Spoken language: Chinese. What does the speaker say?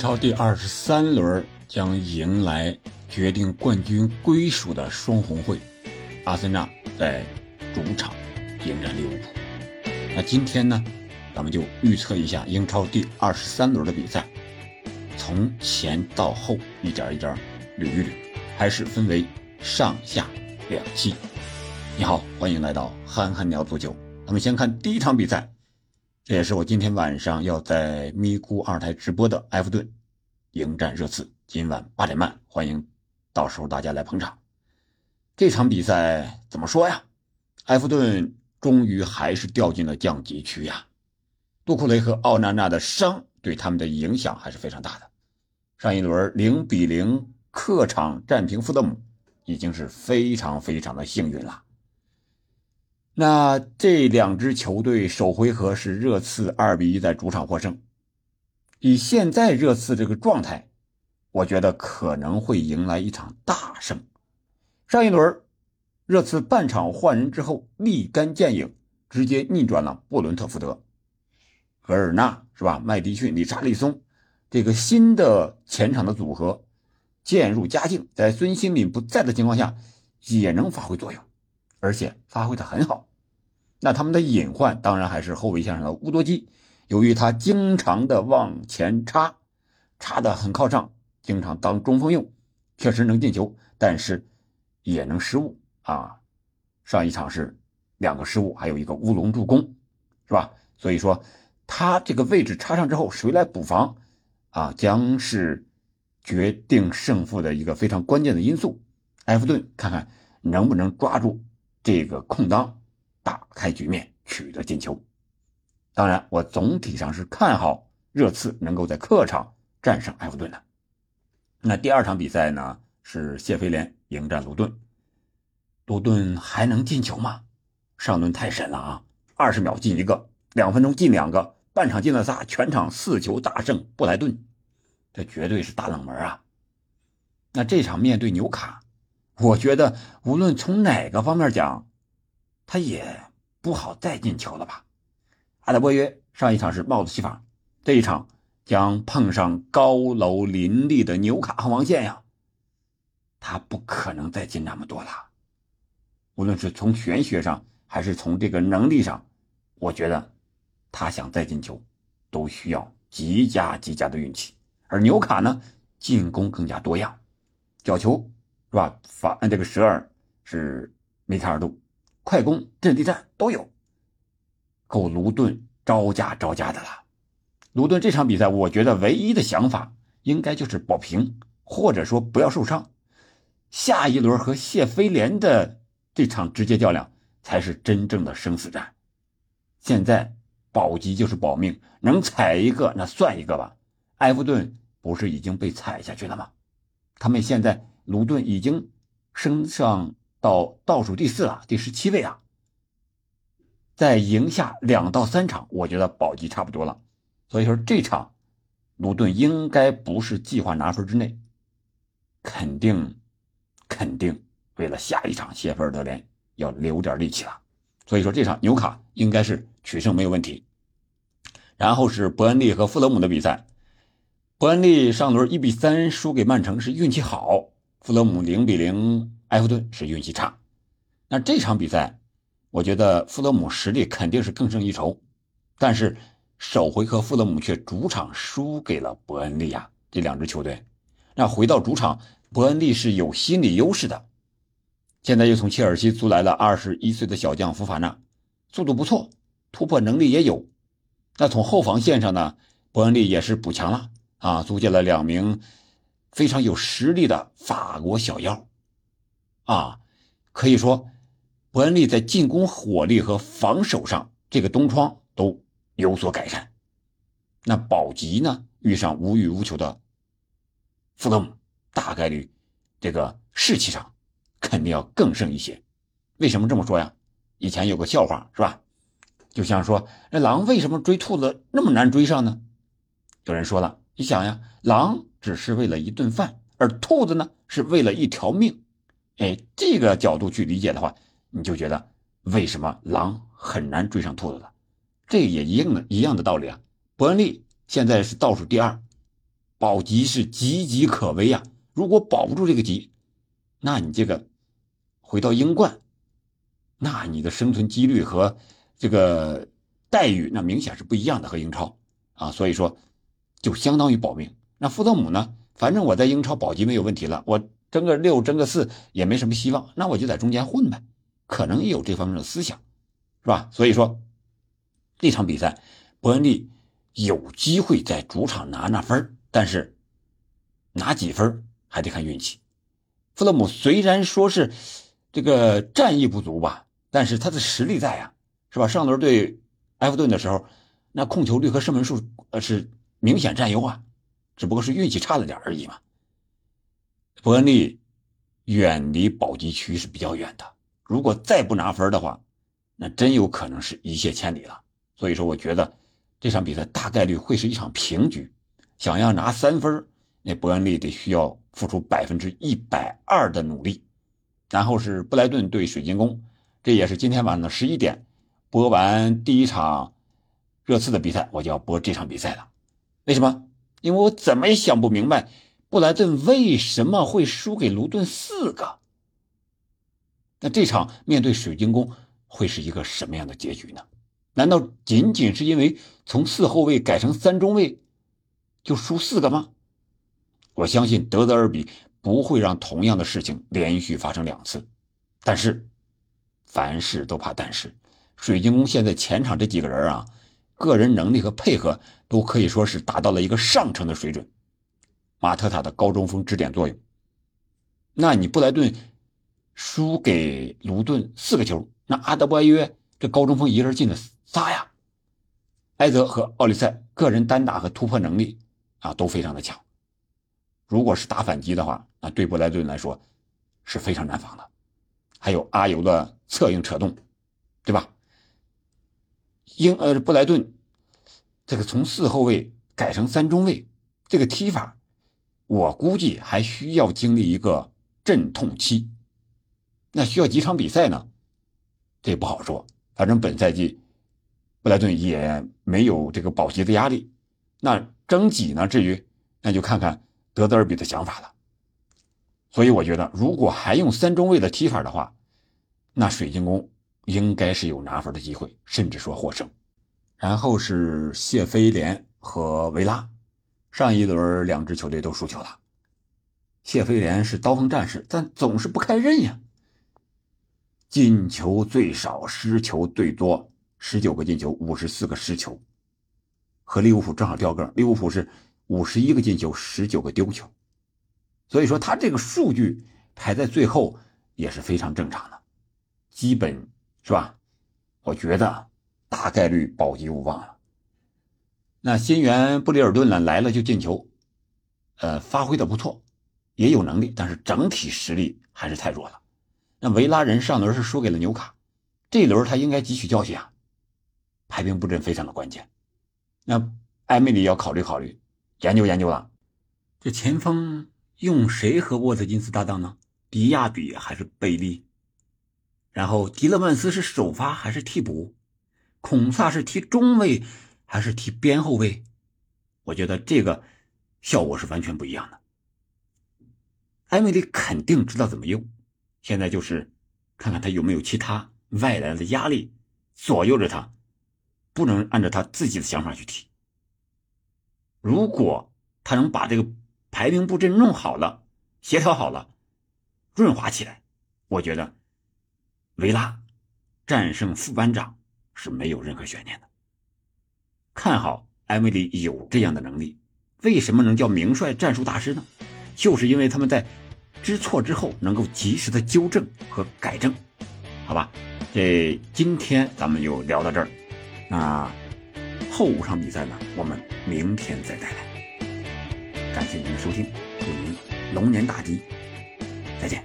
超第二十三轮将迎来决定冠军归属的双红会，阿森纳在主场迎战利物浦。那今天呢，咱们就预测一下英超第二十三轮的比赛，从前到后一点一点捋一捋，还是分为上下两期。你好，欢迎来到憨憨聊足球。咱们先看第一场比赛。这也是我今天晚上要在咪咕二台直播的埃弗顿迎战热刺，今晚八点半，欢迎到时候大家来捧场。这场比赛怎么说呀？埃弗顿终于还是掉进了降级区呀。杜库雷和奥纳纳的伤对他们的影响还是非常大的。上一轮零比零客场战平富勒姆，已经是非常非常的幸运了。那这两支球队首回合是热刺二比一在主场获胜。以现在热刺这个状态，我觉得可能会迎来一场大胜。上一轮，热刺半场换人之后立竿见影，直接逆转了布伦特福德。格尔纳是吧？麦迪逊、理查利松这个新的前场的组合渐入佳境，在孙兴敏不在的情况下也能发挥作用。而且发挥的很好，那他们的隐患当然还是后卫线上的乌多基，由于他经常的往前插，插的很靠上，经常当中锋用，确实能进球，但是也能失误啊。上一场是两个失误，还有一个乌龙助攻，是吧？所以说他这个位置插上之后，谁来补防啊，将是决定胜负的一个非常关键的因素。埃弗顿看看能不能抓住。这个空当打开局面，取得进球。当然，我总体上是看好热刺能够在客场战胜埃弗顿的。那第二场比赛呢？是谢菲联迎战卢顿。卢顿还能进球吗？上轮太神了啊！二十秒进一个，两分钟进两个，半场进了仨，全场四球大胜布莱顿，这绝对是大冷门啊！那这场面对纽卡。我觉得无论从哪个方面讲，他也不好再进球了吧？阿德波约上一场是帽子戏法，这一场将碰上高楼林立的纽卡和王线呀，他不可能再进那么多了。无论是从玄学上还是从这个能力上，我觉得他想再进球，都需要极佳极佳的运气。而纽卡呢，进攻更加多样，角球。是吧？法这个十二是梅开二度，快攻、阵地战都有，够卢顿招架招架的了。卢顿这场比赛，我觉得唯一的想法应该就是保平，或者说不要受伤。下一轮和谢菲联的这场直接较量才是真正的生死战。现在保级就是保命，能踩一个那算一个吧。埃弗顿不是已经被踩下去了吗？他们现在。卢顿已经升上到倒数第四了，第十七位啊！再赢下两到三场，我觉得保级差不多了。所以说这场卢顿应该不是计划拿分之内，肯定肯定为了下一场谢菲尔德联要留点力气了。所以说这场纽卡应该是取胜没有问题。然后是伯恩利和富勒姆的比赛，伯恩利上轮一比三输给曼城是运气好。富勒姆零比零，埃弗顿是运气差。那这场比赛，我觉得富勒姆实力肯定是更胜一筹。但是首回合富勒姆却主场输给了伯恩利啊，这两支球队。那回到主场，伯恩利是有心理优势的。现在又从切尔西租来了二十一岁的小将福法纳，速度不错，突破能力也有。那从后防线上呢，伯恩利也是补强了啊，租借了两名。非常有实力的法国小妖，啊，可以说伯恩利在进攻火力和防守上这个东窗都有所改善。那保级呢，遇上无欲无求的富勒姆，大概率这个士气上肯定要更胜一些。为什么这么说呀？以前有个笑话是吧？就像说那狼为什么追兔子那么难追上呢？有人说了，你想呀，狼。只是为了一顿饭，而兔子呢是为了一条命。哎，这个角度去理解的话，你就觉得为什么狼很难追上兔子了？这也一样的一样的道理啊。伯恩利现在是倒数第二，保级是岌岌可危啊！如果保不住这个级，那你这个回到英冠，那你的生存几率和这个待遇那明显是不一样的，和英超啊，所以说就相当于保命。那富勒姆呢？反正我在英超保级没有问题了，我争个六争个四也没什么希望，那我就在中间混呗，可能也有这方面的思想，是吧？所以说这场比赛，伯恩利有机会在主场拿拿分但是拿几分还得看运气。富勒姆虽然说是这个战意不足吧，但是他的实力在啊，是吧？上轮对埃弗顿的时候，那控球率和射门数呃是明显占优啊。只不过是运气差了点而已嘛。伯恩利远离保级区是比较远的，如果再不拿分的话，那真有可能是一泻千里了。所以说，我觉得这场比赛大概率会是一场平局。想要拿三分，那伯恩利得需要付出百分之一百二的努力。然后是布莱顿对水晶宫，这也是今天晚上的十一点播完第一场热刺的比赛，我就要播这场比赛了。为什么？因为我怎么也想不明白，布莱顿为什么会输给卢顿四个？那这场面对水晶宫会是一个什么样的结局呢？难道仅仅是因为从四后卫改成三中卫就输四个吗？我相信德泽尔比不会让同样的事情连续发生两次。但是，凡事都怕但是，水晶宫现在前场这几个人啊。个人能力和配合都可以说是达到了一个上乘的水准。马特塔的高中锋支点作用，那你布莱顿输给卢顿四个球，那阿德巴约这高中锋一人进了仨呀。埃泽和奥利塞个人单打和突破能力啊都非常的强。如果是打反击的话，那对布莱顿来说是非常难防的。还有阿尤的策应扯动，对吧？英呃布莱顿，这个从四后卫改成三中卫，这个踢法，我估计还需要经历一个阵痛期。那需要几场比赛呢？这不好说。反正本赛季，布莱顿也没有这个保级的压力。那争几呢？至于那就看看德泽尔比的想法了。所以我觉得，如果还用三中卫的踢法的话，那水晶宫。应该是有拿分的机会，甚至说获胜。然后是谢菲联和维拉，上一轮两支球队都输球了。谢菲联是刀锋战士，但总是不开刃呀。进球最少，失球最多，十九个进球，五十四个失球，和利物浦正好掉个。利物浦是五十一个进球，十九个丢球，所以说他这个数据排在最后也是非常正常的，基本。是吧？我觉得大概率保级无望了。那新援布里尔顿呢？来了就进球，呃，发挥的不错，也有能力，但是整体实力还是太弱了。那维拉人上轮是输给了纽卡，这一轮他应该汲取教训啊，排兵布阵非常的关键。那埃梅里要考虑考虑，研究研究了，这前锋用谁和沃特金斯搭档呢？迪亚比还是贝利？然后迪勒曼斯是首发还是替补？孔萨是踢中卫还是踢边后卫？我觉得这个效果是完全不一样的。埃米里肯定知道怎么用，现在就是看看他有没有其他外来的压力左右着他，不能按照他自己的想法去踢。如果他能把这个排兵布阵弄好了、协调好了、润滑起来，我觉得。维拉战胜副班长是没有任何悬念的。看好艾梅里有这样的能力。为什么能叫名帅战术大师呢？就是因为他们在知错之后能够及时的纠正和改正。好吧，这今天咱们就聊到这儿。那后五场比赛呢，我们明天再带来。感谢您的收听，祝您龙年大吉，再见。